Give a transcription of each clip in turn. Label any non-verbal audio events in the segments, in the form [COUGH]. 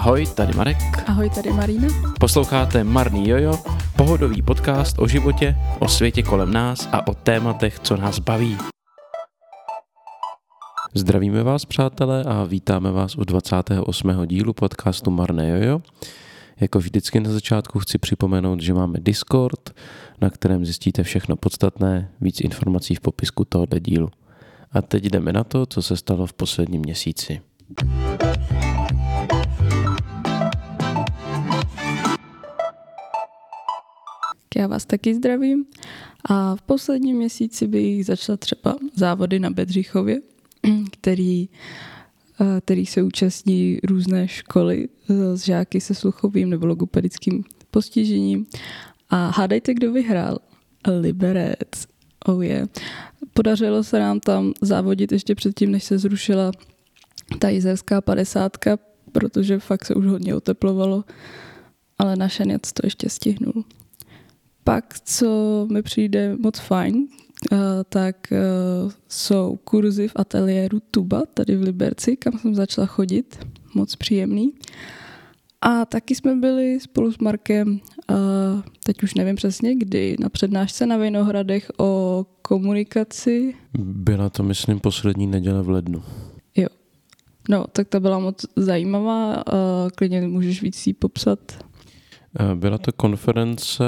Ahoj, tady Marek. Ahoj, tady Marina. Posloucháte Marný Jojo, pohodový podcast o životě, o světě kolem nás a o tématech, co nás baví. Zdravíme vás, přátelé, a vítáme vás u 28. dílu podcastu Marné Jojo. Jako vždycky na začátku chci připomenout, že máme Discord, na kterém zjistíte všechno podstatné, víc informací v popisku tohoto dílu. A teď jdeme na to, co se stalo v posledním měsíci. Já vás taky zdravím. A v posledním měsíci bych začala třeba závody na Bedřichově, [CLEARS THROAT] který, eh, který se účastní různé školy eh, s žáky se sluchovým nebo logopedickým postižením. A hádejte, kdo vyhrál? Liberec. Oh yeah. Podařilo se nám tam závodit ještě předtím, než se zrušila ta jizerská padesátka, protože fakt se už hodně oteplovalo, ale našenec to ještě stihnul. Pak, co mi přijde moc fajn, eh, tak eh, jsou kurzy v ateliéru Tuba tady v Liberci, kam jsem začala chodit. Moc příjemný. A taky jsme byli spolu s Markem, teď už nevím přesně kdy, na přednášce na Vinohradech o komunikaci. Byla to, myslím, poslední neděle v lednu. Jo. No, tak ta byla moc zajímavá. Klidně můžeš víc jí popsat. Byla to konference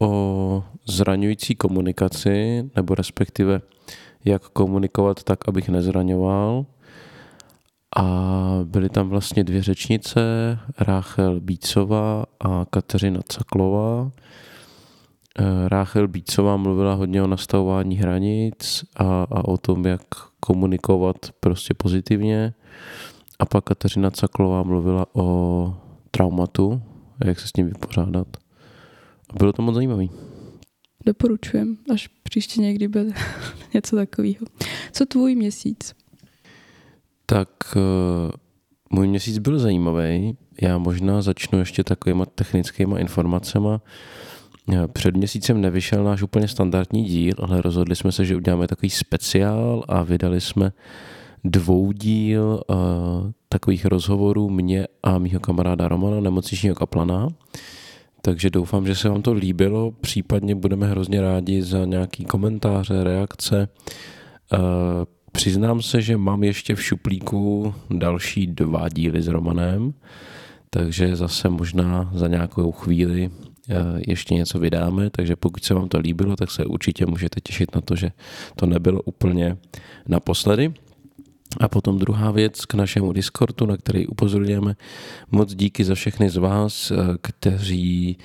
o zraňující komunikaci, nebo respektive jak komunikovat tak, abych nezraňoval. A byly tam vlastně dvě řečnice, Ráchel Bícová a Kateřina Caklová. Eh, Ráchel Bícová mluvila hodně o nastavování hranic a, a o tom, jak komunikovat prostě pozitivně. A pak Kateřina Caklová mluvila o traumatu, jak se s tím vypořádat. Bylo to moc zajímavé. Doporučujem, až příště někdy bude [LAUGHS] něco takového. Co tvůj měsíc? Tak uh, můj měsíc byl zajímavý. Já možná začnu ještě takovýma technickýma informacemi. Eh, před měsícem nevyšel náš úplně standardní díl, ale rozhodli jsme se, že uděláme takový speciál a vydali jsme dvoudíl uh, takových rozhovorů mě a mýho kamaráda Romana, nemocničního kaplana. Takže doufám, že se vám to líbilo, případně budeme hrozně rádi za nějaký komentáře, reakce. Uh, Přiznám se, že mám ještě v šuplíku další dva díly s Romanem, takže zase možná za nějakou chvíli eh, ještě něco vydáme, takže pokud se vám to líbilo, tak se určitě můžete těšit na to, že to nebylo úplně naposledy. A potom druhá věc k našemu Discordu, na který upozorňujeme. Moc díky za všechny z vás, eh, kteří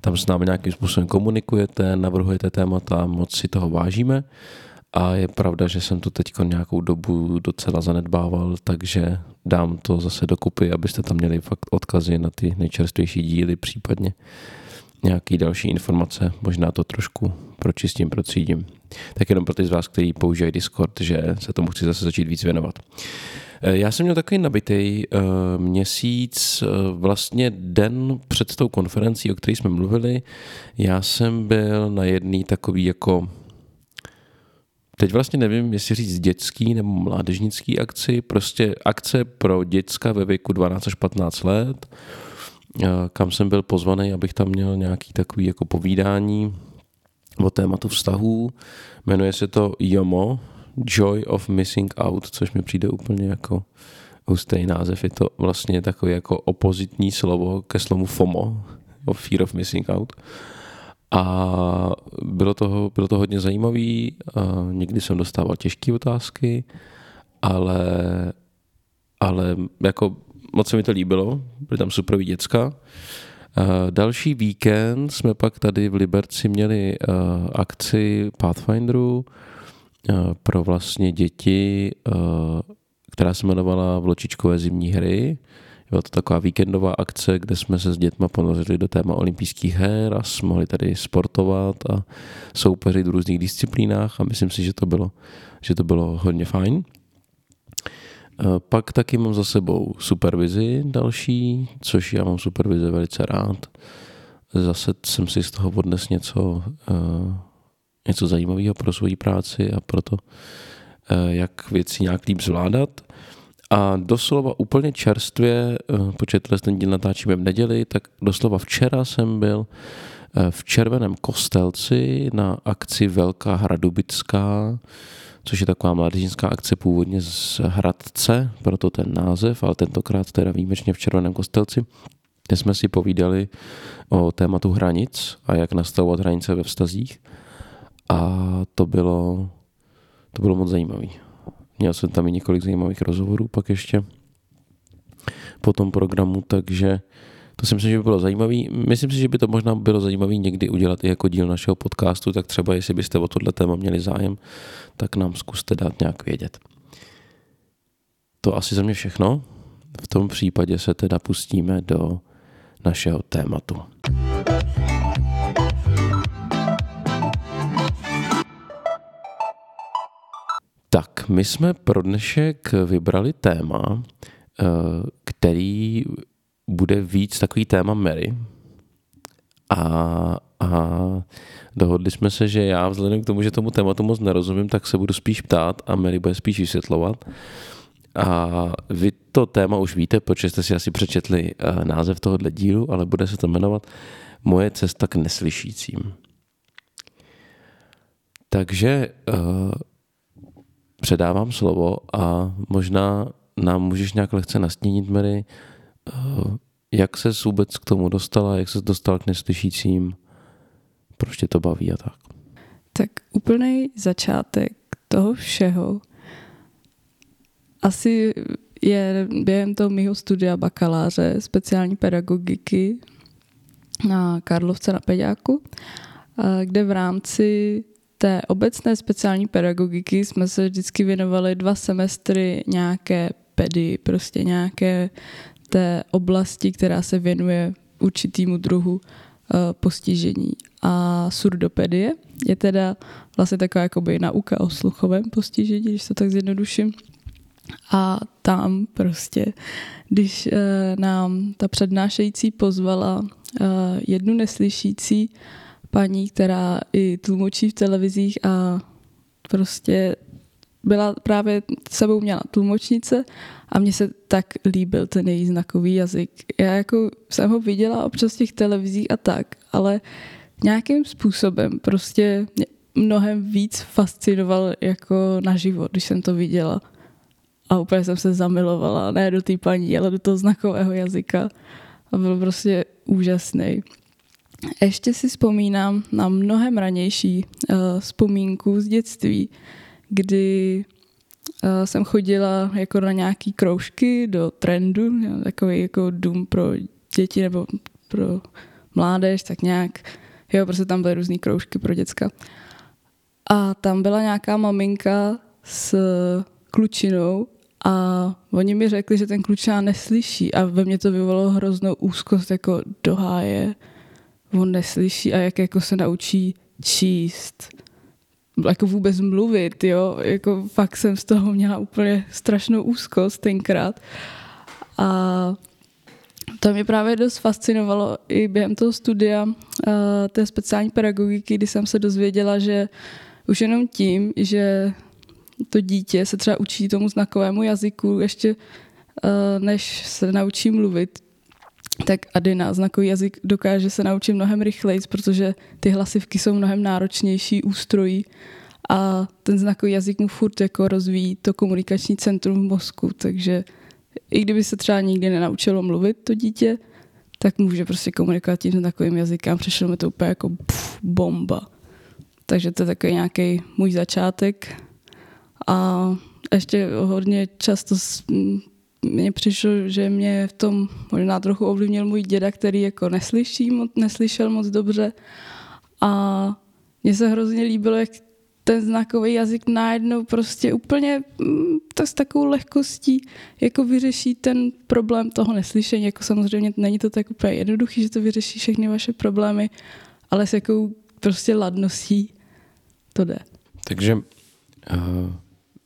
tam s námi nějakým způsobem komunikujete, navrhujete témata, moc si toho vážíme. A je pravda, že jsem to teď nějakou dobu docela zanedbával, takže dám to zase dokupy, abyste tam měli fakt odkazy na ty nejčerstvější díly, případně nějaké další informace, možná to trošku pročistím, procídím. Tak jenom pro ty z vás, kteří používají Discord, že se tomu chci zase začít víc věnovat. Eh, já jsem měl takový nabitý uh, měsíc, uh, vlastně den před tou konferencí, o které jsme mluvili. Já jsem byl na jedný takový jako teď vlastně nevím, jestli říct dětský nebo mládežnický akci, prostě akce pro děcka ve věku 12 až 15 let, kam jsem byl pozvaný, abych tam měl nějaký takový jako povídání o tématu vztahů. Jmenuje se to JOMO, Joy of Missing Out, což mi přijde úplně jako hustý název. Je to vlastně takový jako opozitní slovo ke slovu FOMO, of Fear of Missing Out. A bylo to, bylo to hodně zajímavé. Někdy jsem dostával těžké otázky, ale, ale jako moc se mi to líbilo. Byly tam super děcka. Další víkend jsme pak tady v Liberci měli akci Pathfinderu pro vlastně děti, která se jmenovala Vločičkové zimní hry. Byla to taková víkendová akce, kde jsme se s dětma ponořili do téma olympijských her a mohli tady sportovat a soupeřit v různých disciplínách a myslím si, že to bylo, že to bylo hodně fajn. Pak taky mám za sebou supervizi další, což já mám supervize velice rád. Zase jsem si z toho odnes něco, něco zajímavého pro svoji práci a pro to, jak věci nějak líp zvládat. A doslova úplně čerstvě, eh, početli ten díl natáčíme v neděli, tak doslova včera jsem byl eh, v Červeném kostelci na akci Velká Hradubická, což je taková mládežnická akce původně z Hradce, proto ten název, ale tentokrát teda výjimečně v Červeném kostelci, kde jsme si povídali o tématu hranic a jak nastavovat hranice ve vztazích. A to bylo, to bylo moc zajímavé. Měl jsem tam i několik zajímavých rozhovorů pak ještě po tom programu, takže to si myslím, že by bylo zajímavé. Myslím si, že by to možná bylo zajímavé někdy udělat i jako díl našeho podcastu, tak třeba jestli byste o tohle téma měli zájem, tak nám zkuste dát nějak vědět. To asi za mě všechno. V tom případě se teda pustíme do našeho tématu. Tak, my jsme pro dnešek vybrali téma, eh, který bude víc takový téma Mary. A, a dohodli jsme se, že já vzhledem k tomu, že tomu tématu moc nerozumím, tak se budu spíš ptát a Mary bude spíš vysvětlovat. A vy to téma už víte, protože jste si asi přečetli eh, název tohohle dílu, ale bude se to jmenovat Moje cesta k neslyšícím. Takže uh, předávám slovo a možná nám můžeš nějak lehce nastínit, Mary, jak se vůbec k tomu dostala, jak se dostal k neslyšícím, proč tě to baví a tak. Tak úplný začátek toho všeho asi je během toho mého studia bakaláře speciální pedagogiky na Karlovce na Peďáku, kde v rámci té obecné speciální pedagogiky jsme se vždycky věnovali dva semestry nějaké pedy, prostě nějaké té oblasti, která se věnuje určitýmu druhu postižení. A surdopedie je teda vlastně taková jakoby nauka o sluchovém postižení, když to tak zjednoduším. A tam prostě, když uh, nám ta přednášející pozvala uh, jednu neslyšící paní, která i tlumočí v televizích a prostě byla právě sebou měla tlumočnice a mně se tak líbil ten její znakový jazyk. Já jako jsem ho viděla občas v těch televizích a tak, ale nějakým způsobem prostě mě mnohem víc fascinoval jako na život, když jsem to viděla a úplně jsem se zamilovala, ne do té paní, ale do toho znakového jazyka a byl prostě úžasný. Ještě si vzpomínám na mnohem ranější uh, vzpomínku z dětství, kdy uh, jsem chodila jako na nějaký kroužky do trendu, takový jako dům pro děti nebo pro mládež, tak nějak, jo, prostě tam byly různý kroužky pro děcka. A tam byla nějaká maminka s klučinou a oni mi řekli, že ten klučina neslyší a ve mně to vyvolalo hroznou úzkost jako do háje. On neslyší a jak jako se naučí číst jako vůbec mluvit, jo, jako fakt jsem z toho měla úplně strašnou úzkost tenkrát. A to mě právě dost fascinovalo i během toho studia uh, té speciální pedagogiky, kdy jsem se dozvěděla, že už jenom tím, že to dítě se třeba učí tomu znakovému jazyku ještě uh, než se naučí mluvit, tak Adina znakový jazyk dokáže se naučit mnohem rychleji, protože ty hlasivky jsou mnohem náročnější ústrojí a ten znakový jazyk mu furt jako rozvíjí to komunikační centrum v mozku, takže i kdyby se třeba nikdy nenaučilo mluvit to dítě, tak může prostě komunikovat tím znakovým jazykem. Přišlo mi to úplně jako pff, bomba. Takže to je takový nějaký můj začátek a ještě hodně často mně přišlo, že mě v tom možná trochu ovlivnil můj děda, který jako neslyší, neslyšel moc dobře a mně se hrozně líbilo, jak ten znakový jazyk najednou prostě úplně mm, to s takovou lehkostí jako vyřeší ten problém toho neslyšení. Jako samozřejmě není to tak úplně jednoduchý, že to vyřeší všechny vaše problémy, ale s jakou prostě ladností to jde. Takže uh,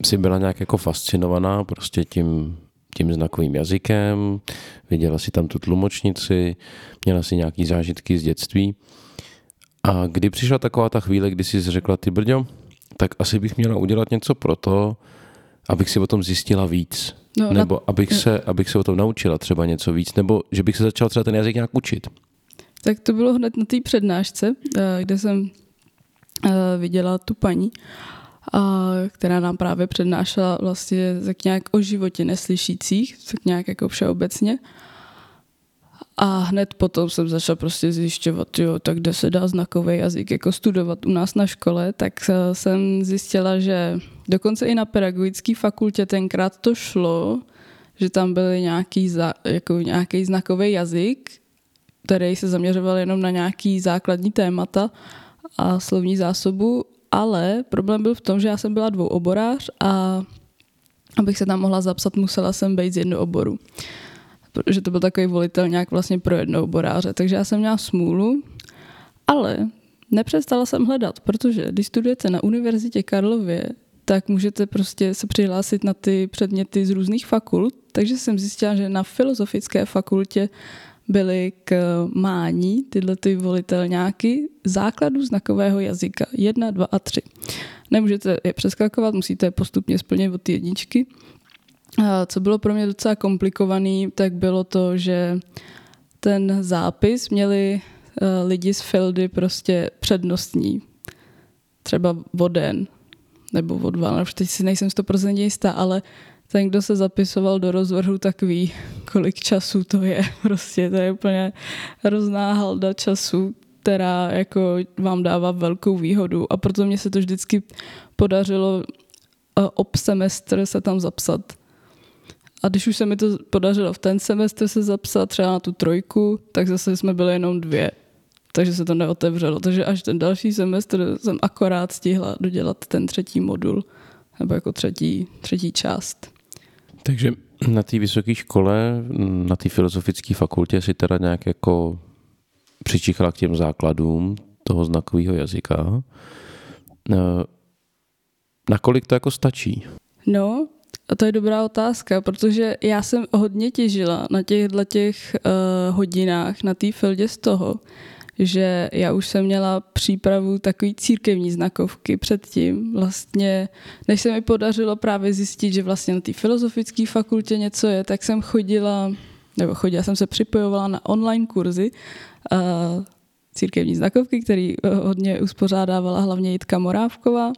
jsi byla nějak jako fascinovaná prostě tím, tím znakovým jazykem, viděla si tam tu tlumočnici, měla si nějaký zážitky z dětství. A kdy přišla taková ta chvíle, kdy jsi řekla, ty brďo, tak asi bych měla udělat něco pro to, abych si o tom zjistila víc. No, nebo na, abych se, abych se o tom naučila třeba něco víc, nebo že bych se začala třeba ten jazyk nějak učit. Tak to bylo hned na té přednášce, eh, kde jsem eh, viděla tu paní, a která nám právě přednášela vlastně tak nějak o životě neslyšících, tak nějak jako všeobecně. A hned potom jsem začala prostě zjišťovat, jo, tak kde se dá znakový jazyk jako studovat u nás na škole, tak eh, jsem zjistila, že dokonce i na pedagogické fakultě tenkrát to šlo, že tam byl nějaký, za, jako nějaký znakový jazyk, který se zaměřoval jenom na nějaký základní témata a slovní zásobu, ale problém byl v tom, že já jsem byla dvouoborář a abych se tam mohla zapsat, musela jsem být z jednoho oboru protože to byl takový volitel nějak vlastně pro jednou boráře. Takže já jsem měla smůlu, ale nepřestala jsem hledat, protože když studujete na Univerzitě Karlově, tak můžete prostě se přihlásit na ty předměty z různých fakult. Takže jsem zjistila, že na filozofické fakultě byly k mání tyhle ty volitelňáky základů znakového jazyka. Jedna, dva a tři. Nemůžete je přeskakovat, musíte je postupně splnit od ty jedničky. Co bylo pro mě docela komplikovaný, tak bylo to, že ten zápis měli eh, lidi z Fildy prostě přednostní. Třeba voden nebo o dva, nebo teď si nejsem 100% jistá, ale ten, kdo se zapisoval do rozvrhu, tak ví, kolik času to je. [LAUGHS] Prostě to je úplně hrozná halda času, která jako vám dává velkou výhodu. A proto mě se to vždycky podařilo eh, ob semestr se tam zapsat a když už se mi to podařilo v ten semestr se zapsat třeba na tu trojku, tak zase jsme byli jenom dvě. Takže se to neotevřelo. Takže až ten další semestr jsem akorát stihla dodělat ten třetí modul, nebo jako třetí, třetí část. Takže na té vysoké škole, na té filozofické fakultě si teda nějak jako přičíchala k těm základům toho znakového jazyka. Eh, nakolik to jako stačí? No, a to je dobrá otázka, protože já jsem hodně těžila na těchto těch uh, hodinách na té fildě z toho, že já už jsem měla přípravu takový církevní znakovky předtím. Vlastně, než se mi podařilo právě zjistit, že vlastně na té filozofické fakultě něco je, tak jsem chodila, nebo chodila jsem se připojovala na online kurzy uh, církevní znakovky, který uh, hodně uspořádávala hlavně Jitka Morávková.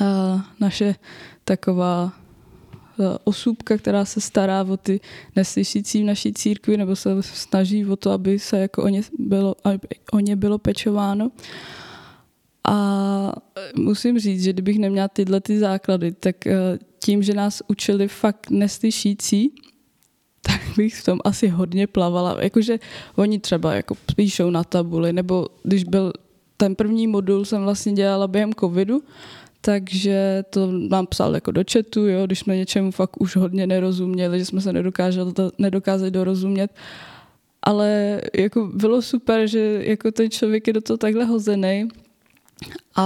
Uh, naše taková Eh, osůbka, která se stará o ty neslyšící v naší církvi nebo se snaží o to, aby se jako o ně bylo, o ně bylo pečováno. A musím říct, že kdybych neměla tyhle ty základy, tak eh, tím, že nás učili fakt neslyšící, tak bych v tom asi hodně plavala. Jakože oni třeba jako píšou na tabuli, nebo když byl ten první modul jsem vlastně dělala během covidu, takže to nám psal jako do chatu, jo, když jsme něčemu fakt už hodně nerozuměli, že jsme se nedokázali, nedokázali dorozumět. Ale jako bylo super, že jako ten člověk je do toho takhle hozený a,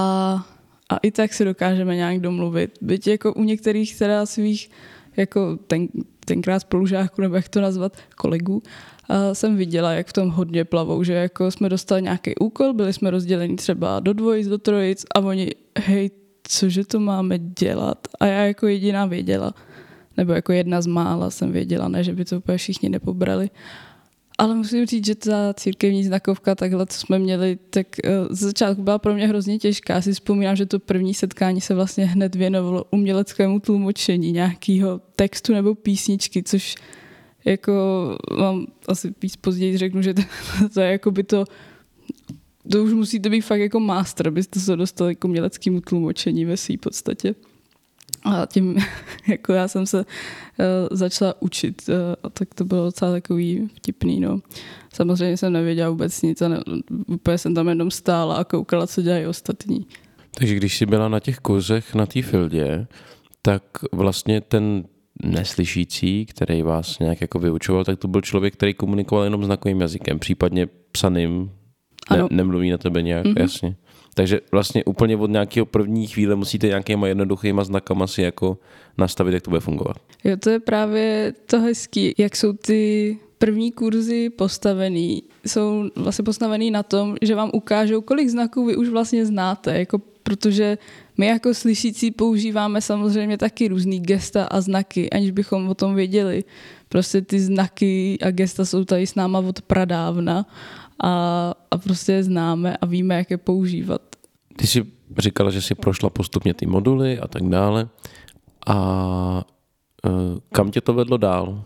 a i tak si dokážeme nějak domluvit. Byť jako u některých teda svých jako ten, tenkrát spolužáků, nebo jak to nazvat, kolegů, a jsem viděla, jak v tom hodně plavou, že jako jsme dostali nějaký úkol, byli jsme rozděleni třeba do dvojic, do trojic a oni, hej, cože to máme dělat? A já jako jediná věděla, nebo jako jedna z mála jsem věděla, ne, že by to úplně všichni nepobrali. Ale musím říct, že ta církevní znakovka, takhle, co jsme měli, tak uh, z začátku byla pro mě hrozně těžká. Já si vzpomínám, že to první setkání se vlastně hned věnovalo uměleckému tlumočení nějakého textu nebo písničky, což jako vám asi víc později řeknu, že to, [LAUGHS] to je jako by to to už musíte být fakt jako master, abyste se dostali k uměleckému tlumočení ve své podstatě. A tím, [LAUGHS] jako já jsem se uh, začala učit, uh, a tak to bylo docela takový vtipný, no. Samozřejmě jsem nevěděla vůbec nic a ne, úplně jsem tam jenom stála a koukala, co dělají ostatní. Takže když jsi byla na těch kurzech na té fildě, tak vlastně ten neslyšící, který vás nějak jako vyučoval, tak to byl člověk, který komunikoval jenom znakovým jazykem, případně psaným ne, nemluví na tebe nějak, mm-hmm. jasně. Takže vlastně úplně od nějakého první chvíle musíte nějakýma jednoduchýma znakama si jako nastavit, jak to bude fungovat. Jo, to je právě to hezký, jak jsou ty první kurzy postavený. Jsou vlastně postavený na tom, že vám ukážou, kolik znaků vy už vlastně znáte. Jako protože my jako slyšící používáme samozřejmě taky různý gesta a znaky, aniž bychom o tom věděli. Prostě ty znaky a gesta jsou tady s náma od pradávna a, a prostě je známe a víme, jak je používat. Ty jsi říkala, že jsi prošla postupně ty moduly a tak dále. A e, kam tě to vedlo dál?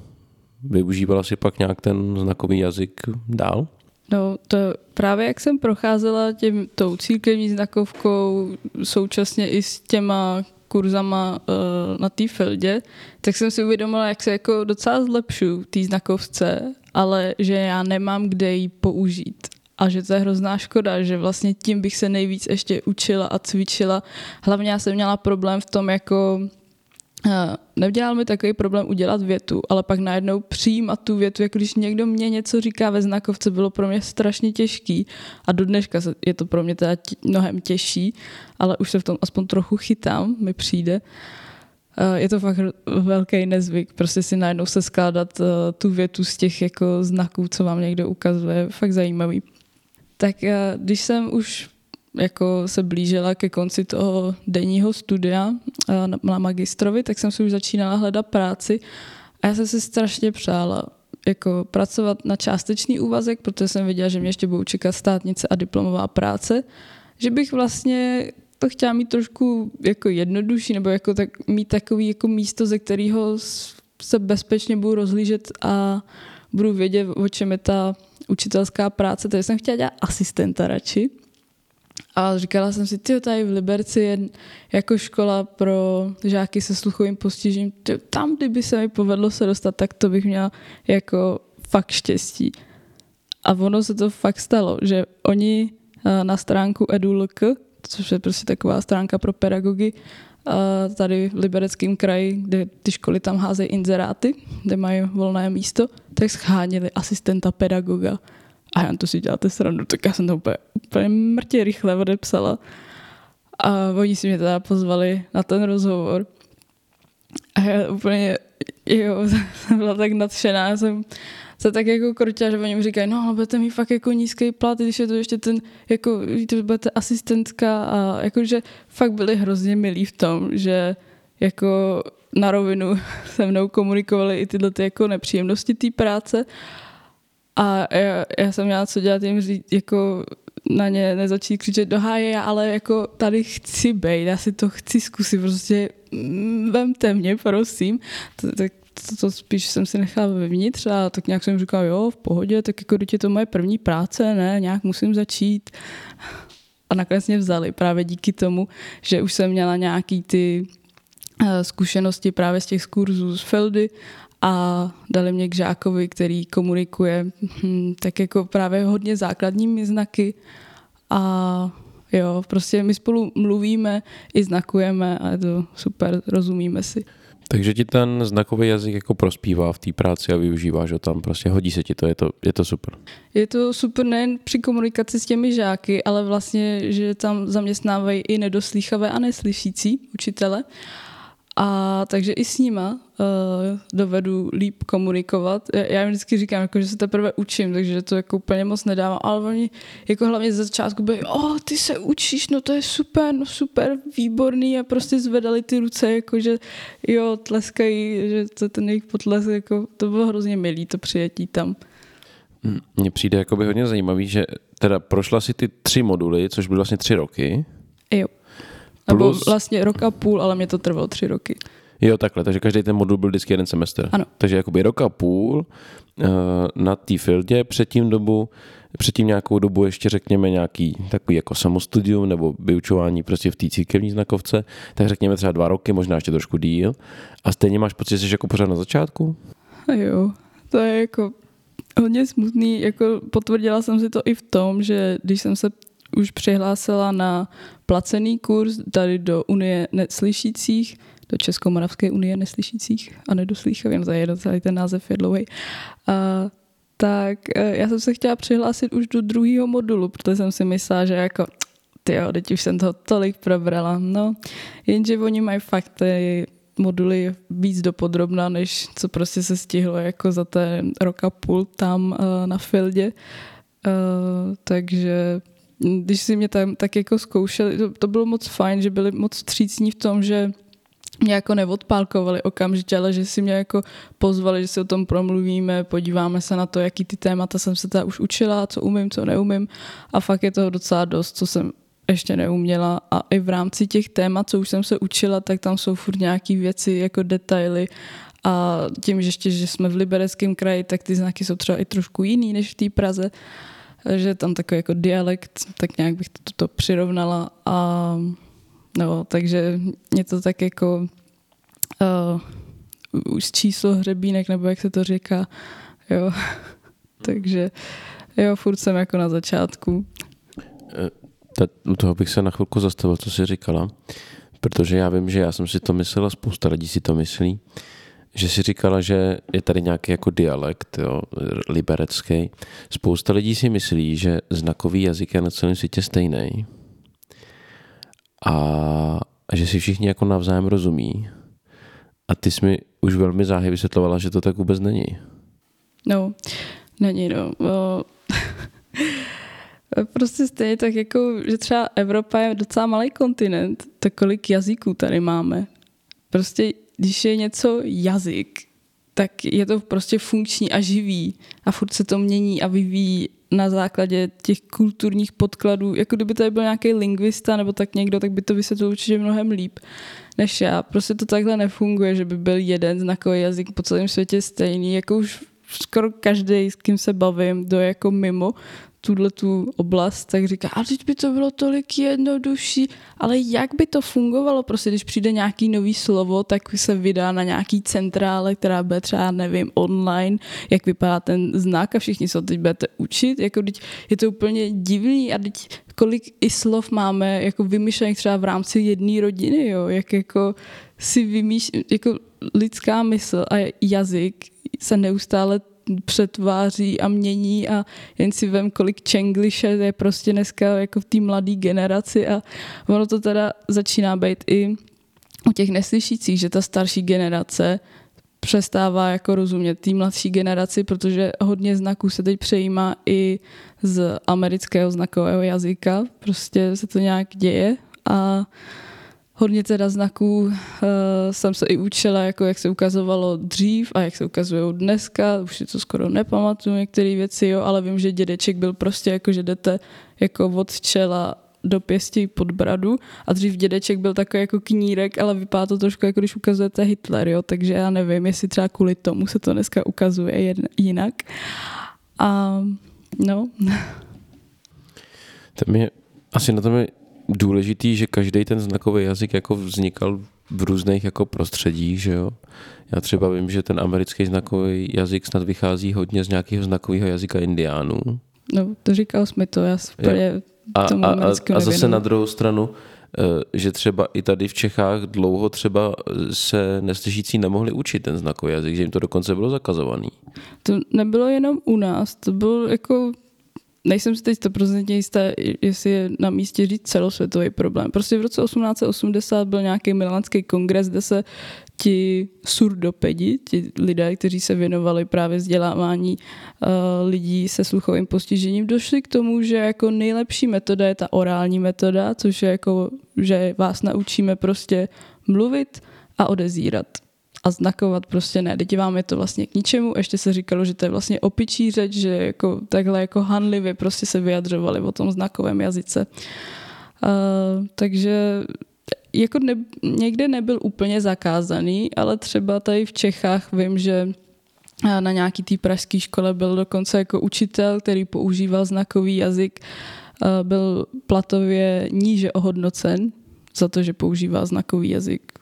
Využívala si pak nějak ten znakový jazyk dál? No, to právě jak jsem procházela tím, tou církevní znakovkou, současně i s těma kurzama uh, na té fildě, tak jsem si uvědomila, jak se jako docela zlepšu té znakovce, ale že já nemám kde ji použít. A že to je hrozná škoda, že vlastně tím bych se nejvíc ještě učila a cvičila. Hlavně já jsem měla problém v tom, jako Neudělal mi takový problém udělat větu, ale pak najednou přijímat tu větu, jako když někdo mě něco říká ve znakovce, bylo pro mě strašně těžký a do dneška je to pro mě teda mnohem těžší, ale už se v tom aspoň trochu chytám, mi přijde. Je to fakt velký nezvyk, prostě si najednou se skládat tu větu z těch jako znaků, co vám někdo ukazuje, fakt zajímavý. Tak když jsem už jako se blížila ke konci toho denního studia eh, na magistrovi, tak jsem si už začínala hledat práci a já jsem si strašně přála jako pracovat na částečný úvazek, protože jsem věděla, že mě ještě budou čekat státnice a diplomová práce, že bych vlastně to chtěla mít trošku jako jednodušší, nebo jako tak, mít takový jako místo, ze kterého se bezpečně budu rozhlížet a budu vědět, o čem je ta učitelská práce. Takže jsem chtěla dělat asistenta radši. A říkala jsem si, ty tady v Liberci je jako škola pro žáky se sluchovým postižením. Tam, kdyby se mi povedlo se dostat, tak to bych měla jako fakt štěstí. A ono se to fakt stalo, že oni eh, na stránku edulk, což je prostě taková stránka pro pedagogy, eh, tady v Libereckém kraji, kde ty školy tam házejí inzeráty, kde mají volné místo, tak schánili asistenta pedagoga. A já to si děláte srandu, tak já jsem to úplně, úplně mrtě rychle odepsala. A oni si mě teda pozvali na ten rozhovor. A já úplně, jo, [LAUGHS] jsem byla tak nadšená, já jsem se tak jako krotila, že oni mi říkají, no budete mít fakt jako nízký plat, když je to ještě ten, jako, víte, budete asistentka a jakože fakt byli hrozně milí v tom, že jako na rovinu [LAUGHS] se mnou komunikovali i tyhle ty jako nepříjemnosti té práce a já, já jsem měla co dělat, jim říct, jako na ně nezačít křičet do háje, ale jako tady chci být, já si to chci zkusit, prostě mm, vemte mě, prosím. Tak to, to spíš jsem si nechala vevnitř a tak nějak jsem říkal, jo, v pohodě, tak jako je to moje první práce, ne, nějak musím začít. A nakonec mě vzali právě díky tomu, že už jsem měla nějaký ty eh, zkušenosti právě z těch kurzů z Feldy a dali mě k žákovi, který komunikuje hm, tak jako právě hodně základními znaky a jo, prostě my spolu mluvíme i znakujeme a je to super, rozumíme si. Takže ti ten znakový jazyk jako prospívá v té práci a využíváš ho tam, prostě hodí se ti to, je to, je to super. Je to super nejen při komunikaci s těmi žáky, ale vlastně, že tam zaměstnávají i nedoslýchavé a neslyšící učitele. A takže i s nima uh, dovedu líp komunikovat. Já jim vždycky říkám, jako, že se teprve učím, takže to jako úplně moc nedávám, ale oni jako hlavně ze začátku byli, o, oh, ty se učíš, no to je super, no super, výborný a prostě zvedali ty ruce, jako že jo, tleskají, že to ten jejich potlesk, jako to bylo hrozně milý, to přijetí tam. Hm, mně přijde jako by hodně zajímavý, že teda prošla si ty tři moduly, což byly vlastně tři roky. Jo. Nebo vlastně rok a půl, ale mě to trvalo tři roky. Jo, takhle, takže každý ten modul byl vždycky jeden semestr. Ano. Takže jakoby rok a půl uh, na té fieldě, předtím dobu, předtím nějakou dobu ještě řekněme nějaký takový jako samostudium nebo vyučování prostě v té církevní znakovce, tak řekněme třeba dva roky, možná ještě trošku díl. A stejně máš pocit, že jsi jako pořád na začátku? A jo, to je jako hodně smutný, jako potvrdila jsem si to i v tom, že když jsem se už přihlásila na placený kurz tady do Unie neslyšících, do Českomoravské unie neslyšících a nedoslýchavých, to je jedno, celý ten název je dlouhý. A, tak e, já jsem se chtěla přihlásit už do druhého modulu, protože jsem si myslela, že jako ty jo, teď už jsem toho tolik probrala. No, jenže oni mají fakt ty moduly víc dopodrobná, než co prostě se stihlo jako za ten rok a půl tam uh, na Fieldě. Uh, takže když si mě tam tak jako zkoušeli, to, to bylo moc fajn, že byli moc vstřícní v tom, že mě jako neodpálkovali okamžitě, ale že si mě jako pozvali, že si o tom promluvíme, podíváme se na to, jaký ty témata jsem se teda už učila, co umím, co neumím. A fakt je toho docela dost, co jsem ještě neuměla. A i v rámci těch témat, co už jsem se učila, tak tam jsou furt nějaké věci jako detaily. A tím, že ještě, že jsme v libereckém kraji, tak ty znaky jsou třeba i trošku jiný než v té Praze, že tam takový jako dialekt, tak nějak bych to, to přirovnala. A no, takže mě to tak jako uh, už číslo hřebínek, nebo jak se to říká, jo, [LAUGHS] takže jo, furt jsem jako na začátku. Eh, u toho bych se na chvilku zastavil, co jsi říkala, protože já vím, že já jsem si to myslel a spousta lidí si to myslí, že si říkala, že je tady nějaký jako dialekt, jo, liberecký. Spousta lidí si myslí, že znakový jazyk je na celém světě stejný. A že si všichni jako navzájem rozumí. A ty jsi mi už velmi záhy vysvětlovala, že to tak vůbec není. No, není no. [LAUGHS] prostě stejně tak jako, že třeba Evropa je docela malý kontinent, tak kolik jazyků tady máme. Prostě když je něco jazyk, tak je to prostě funkční a živý a furt se to mění a vyvíjí na základě těch kulturních podkladů. Jako kdyby tady byl nějaký lingvista nebo tak někdo, tak by to vysvětlil určitě mnohem líp než já. Prostě to takhle nefunguje, že by byl jeden znakový jazyk po celém světě stejný. Jako už skoro každý, s kým se bavím, do jako mimo, tuhle tu oblast, tak říká, a teď by to bylo tolik jednodušší, ale jak by to fungovalo, prostě když přijde nějaký nový slovo, tak se vydá na nějaký centrále, která bude třeba, nevím, online, jak vypadá ten znak a všichni se teď budete učit, jako teď je to úplně divný a teď kolik i slov máme jako vymyšlených třeba v rámci jedné rodiny, jo, jak jako si vymýš, jako lidská mysl a jazyk se neustále přetváří a mění a jen si vem, kolik čengliše je prostě dneska jako v té mladé generaci a ono to teda začíná být i u těch neslyšících, že ta starší generace přestává jako rozumět té mladší generaci, protože hodně znaků se teď přejímá i z amerického znakového jazyka. Prostě se to nějak děje a hodně teda znaků uh, jsem se i učila, jako jak se ukazovalo dřív a jak se ukazují dneska. Už si to skoro nepamatuju některé věci, jo, ale vím, že dědeček byl prostě jako, že jdete jako od čela do pěstí pod bradu a dřív dědeček byl takový jako knírek, ale vypadá to trošku jako když ukazujete Hitler, jo, takže já nevím, jestli třeba kvůli tomu se to dneska ukazuje jinak. A no. [LAUGHS] To mě, asi na tom je důležitý, že každý ten znakový jazyk jako vznikal v různých jako prostředích, že jo. Já třeba vím, že ten americký znakový jazyk snad vychází hodně z nějakého znakového jazyka indiánů. No, to říkal jsme to, já úplně a, a, a, a zase na druhou stranu, eh, že třeba i tady v Čechách dlouho třeba se neslyšící nemohli učit ten znakový jazyk, že jim to dokonce bylo zakazovaný. To nebylo jenom u nás, to byl jako nejsem si teď stoprocentně jistá, jestli je na místě říct celosvětový problém. Prostě v roce 1880 byl nějaký milánský kongres, kde se ti surdopedi, ti lidé, kteří se věnovali právě vzdělávání uh, lidí se sluchovým postižením, došli k tomu, že jako nejlepší metoda je ta orální metoda, což je jako, že vás naučíme prostě mluvit a odezírat a znakovat prostě ne. Teď vám je to vlastně k ničemu. Ještě se říkalo, že to je vlastně opičí řeč, že jako takhle jako hanlivě prostě se vyjadřovali o tom znakovém jazyce. Uh, takže jako ne, někde nebyl úplně zakázaný, ale třeba tady v Čechách vím, že na nějaký té pražské škole byl dokonce jako učitel, který používal znakový jazyk, byl platově níže ohodnocen za to, že používá znakový jazyk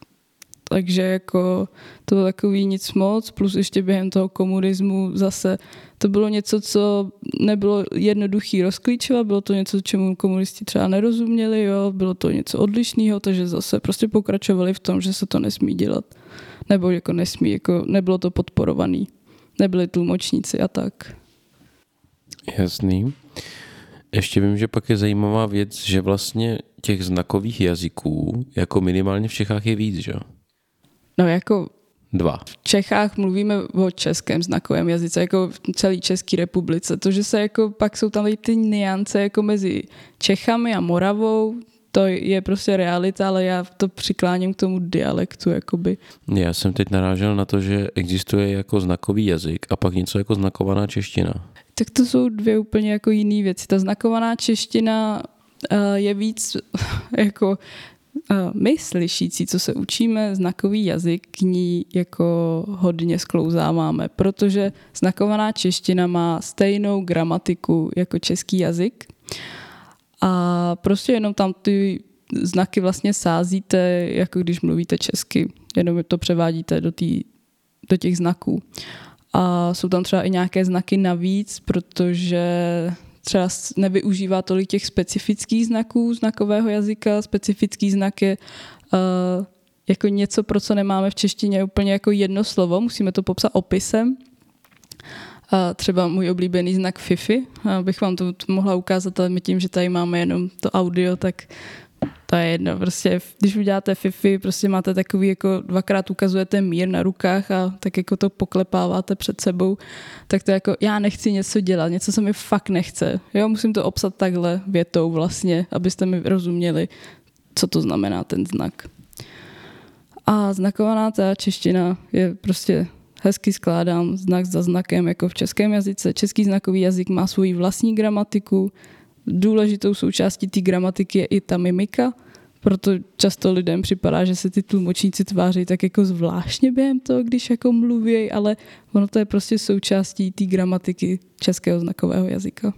takže jako to bylo takový nic moc, plus ještě během toho komunismu zase to bylo něco, co nebylo jednoduchý rozklíčovat, bylo to něco, čemu komunisti třeba nerozuměli, jo, bylo to něco odlišného, takže zase prostě pokračovali v tom, že se to nesmí dělat. Nebo jako nesmí, jako nebylo to podporovaný. Nebyli tlumočníci a tak. Jasný. Ještě vím, že pak je zajímavá věc, že vlastně těch znakových jazyků jako minimálně v Čechách je víc, že? No jako Dva. V Čechách mluvíme o českém znakovém jazyce, jako v celé České republice. To, že se jako pak jsou tam ty niance jako mezi Čechami a Moravou, to je prostě realita, ale já to přikláním k tomu dialektu. Jakoby. Já jsem teď narážel na to, že existuje jako znakový jazyk a pak něco jako znakovaná čeština. Tak to jsou dvě úplně jako jiné věci. Ta znakovaná čeština uh, je víc [LAUGHS] jako my slyšící, co se učíme, znakový jazyk k ní jako hodně sklouzáváme, protože znakovaná čeština má stejnou gramatiku jako český jazyk a prostě jenom tam ty znaky vlastně sázíte, jako když mluvíte česky, jenom to převádíte do, tý, do těch znaků. A jsou tam třeba i nějaké znaky navíc, protože třeba nevyužívá tolik těch specifických znaků znakového jazyka. Specifický znak je uh, jako něco, pro co nemáme v češtině úplně jako jedno slovo, musíme to popsat opisem. A třeba můj oblíbený znak FIFI, abych vám to mohla ukázat, ale my tím, že tady máme jenom to audio, tak to je jedno. Prostě, když uděláte FIFI, prostě máte takový, jako dvakrát ukazujete mír na rukách a tak jako to poklepáváte před sebou, tak to jako, já nechci něco dělat, něco se mi fakt nechce. Jo, musím to obsat takhle větou vlastně, abyste mi rozuměli, co to znamená ten znak. A znakovaná ta čeština je prostě hezky skládám znak za znakem, jako v českém jazyce. Český znakový jazyk má svoji vlastní gramatiku. Důležitou součástí té gramatiky je i ta mimika, proto často lidem připadá, že se ty tlumočníci tváří tak jako zvláštně během toho, když jako mluví, ale ono to je prostě součástí té gramatiky českého znakového jazyka.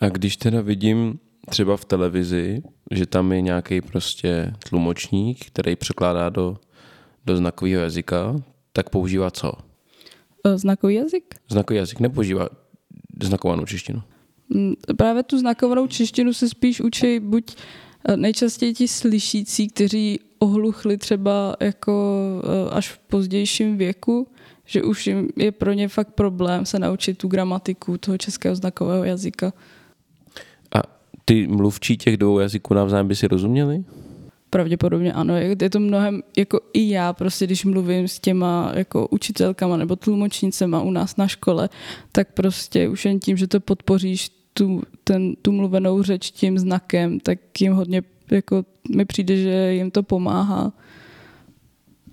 A když teda vidím třeba v televizi, že tam je nějaký prostě tlumočník, který překládá do, do znakového jazyka, tak používá co? Znakový jazyk? Znakový jazyk nepoužívá znakovanou češtinu. Mm, právě tu znakovanou češtinu se spíš učí buď e, nejčastěji ti slyšící, kteří ohluchli třeba jako e, až v pozdějším věku, že už jim je pro ně fakt problém se naučit tu gramatiku toho českého znakového jazyka. A ty mluvčí těch dvou jazyků navzájem by si rozuměli? Pravděpodobně ano. Je to mnohem, jako i já, prostě když mluvím s těma jako učitelkama nebo tlumočnicema u nás na škole, tak prostě už jen tím, že to podpoříš tu, ten, tu mluvenou řeč tím znakem, tak jim hodně, jako mi přijde, že jim to pomáhá.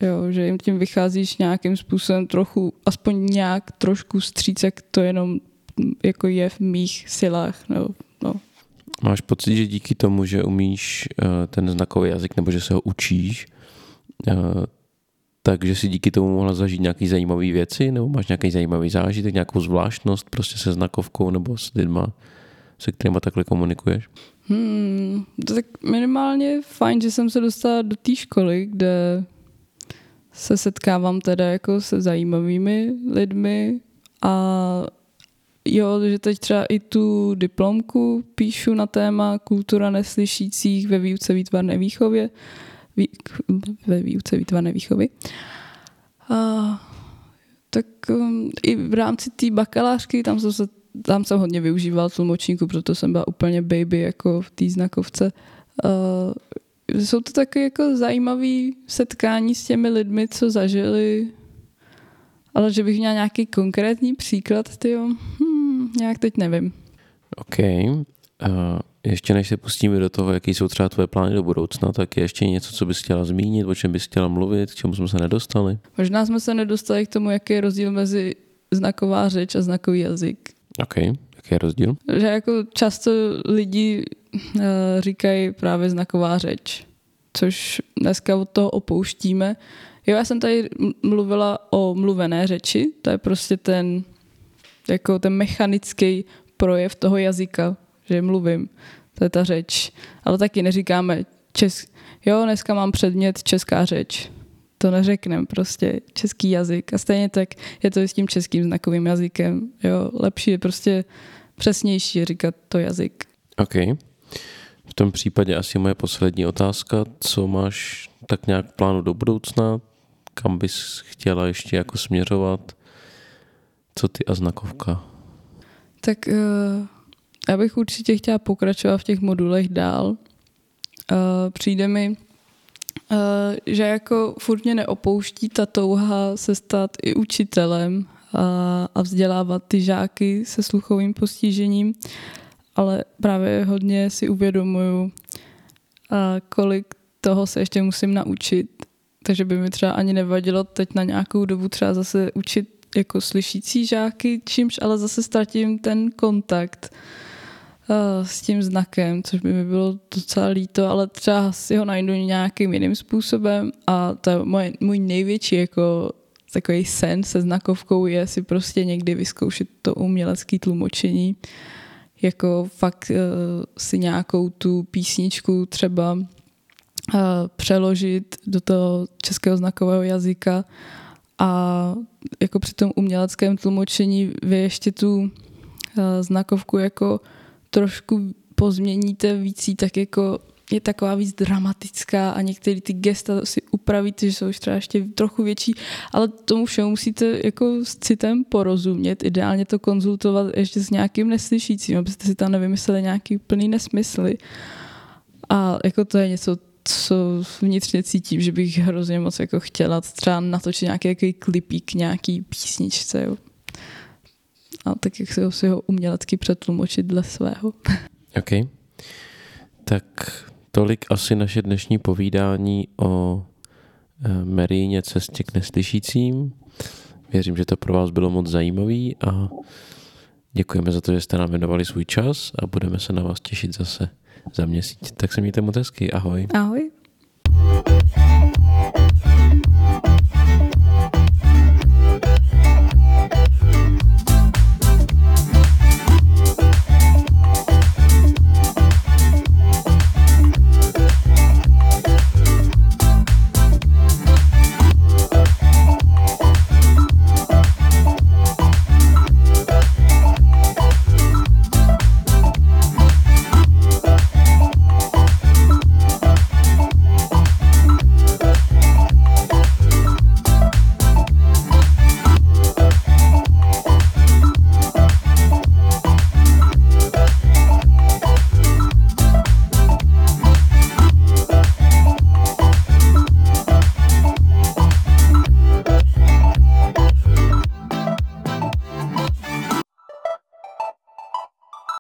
Jo, že jim tím vycházíš nějakým způsobem trochu, aspoň nějak trošku stříc, jak to jenom jako je v mých silách. No, no. Máš pocit, že díky tomu, že umíš uh, ten znakový jazyk nebo že se ho učíš, uh, takže si díky tomu mohla zažít nějaké zajímavé věci nebo máš nějaký zajímavý zážitek, nějakou zvláštnost prostě se znakovkou nebo s lidma, se kterými takhle komunikuješ? Hmm, to tak minimálně fajn, že jsem se dostala do té školy, kde se setkávám teda jako se zajímavými lidmi a Jo, že teď třeba i tu diplomku píšu na téma kultura neslyšících ve výuce výtvarné výchově. Vý, ve výuce výtvarné výchovy. A, tak um, i v rámci té bakalářky, tam jsem, se, tam jsem hodně využíval tlumočníku, proto jsem byla úplně baby jako v té znakovce. Uh, jsou to takové jako zajímavé setkání s těmi lidmi, co zažili, ale že bych měla nějaký konkrétní příklad, tyjo, hm, nějak teď nevím. OK. Uh, ještě než se pustíme do toho, jaký jsou třeba tvoje plány do budoucna, tak je ještě něco, co bys chtěla zmínit, o čem bys chtěla mluvit, k čemu jsme se nedostali? Možná jsme se nedostali k tomu, jaký je rozdíl mezi znaková řeč a znakový jazyk. OK. Jaký je rozdíl? Že jako často lidi uh, říkají právě znaková řeč, což dneska od toho opouštíme. Jo, já jsem tady mluvila o mluvené řeči, to je prostě ten jako ten mechanický projev toho jazyka, že mluvím. To je ta řeč. Ale taky neříkáme česk... Jo, dneska mám předmět česká řeč. To neřeknem prostě český jazyk. A stejně tak je to i s tím českým znakovým jazykem. Jo, lepší je prostě přesnější říkat to jazyk. OK. V tom případě asi moje poslední otázka. Co máš tak nějak plánu do budoucna? Kam bys chtěla ještě jako směřovat? Co ty a znakovka? Tak uh, já bych určitě chtěla pokračovat v těch modulech dál. Uh, přijde mi, že jako furt mě neopouští ta touha se stát i učitelem a, a vzdělávat ty žáky se sluchovým postižením, ale právě hodně si uvědomuju, a kolik toho se ještě musím naučit. Takže by mi třeba ani nevadilo teď na nějakou dobu třeba zase učit jako slyšící žáky, čímž ale zase ztratím ten kontakt s tím znakem, což by mi bylo docela líto, ale třeba si ho najdu nějakým jiným způsobem a to je moje, můj největší jako takový sen se znakovkou je si prostě někdy vyzkoušet to umělecké tlumočení. Jako fakt uh, si nějakou tu písničku třeba uh, přeložit do toho českého znakového jazyka a jako při tom uměleckém tlumočení vy ještě tu uh, znakovku jako trošku pozměníte víc, tak jako je taková víc dramatická a některé ty gesta si upravíte, že jsou už třeba ještě trochu větší, ale tomu všemu musíte jako s citem porozumět, ideálně to konzultovat ještě s nějakým neslyšícím, abyste si tam nevymysleli nějaký plný nesmysly. A jako to je něco, co vnitřně cítím, že bych hrozně moc jako chtěla třeba natočit nějaký, nějaký klipík, nějaký písničce, jo. A tak jak se si ho umělecky přetlumočit dle svého. [LAUGHS] OK. Tak tolik asi naše dnešní povídání o eh, Maríně cestě k neslyšícím. Věřím, že to pro vás bylo moc zajímavý a děkujeme za to, že jste nám věnovali svůj čas a budeme se na vás těšit zase za měsíc. Tak se mějte moc hezky. Ahoj. Ahoj.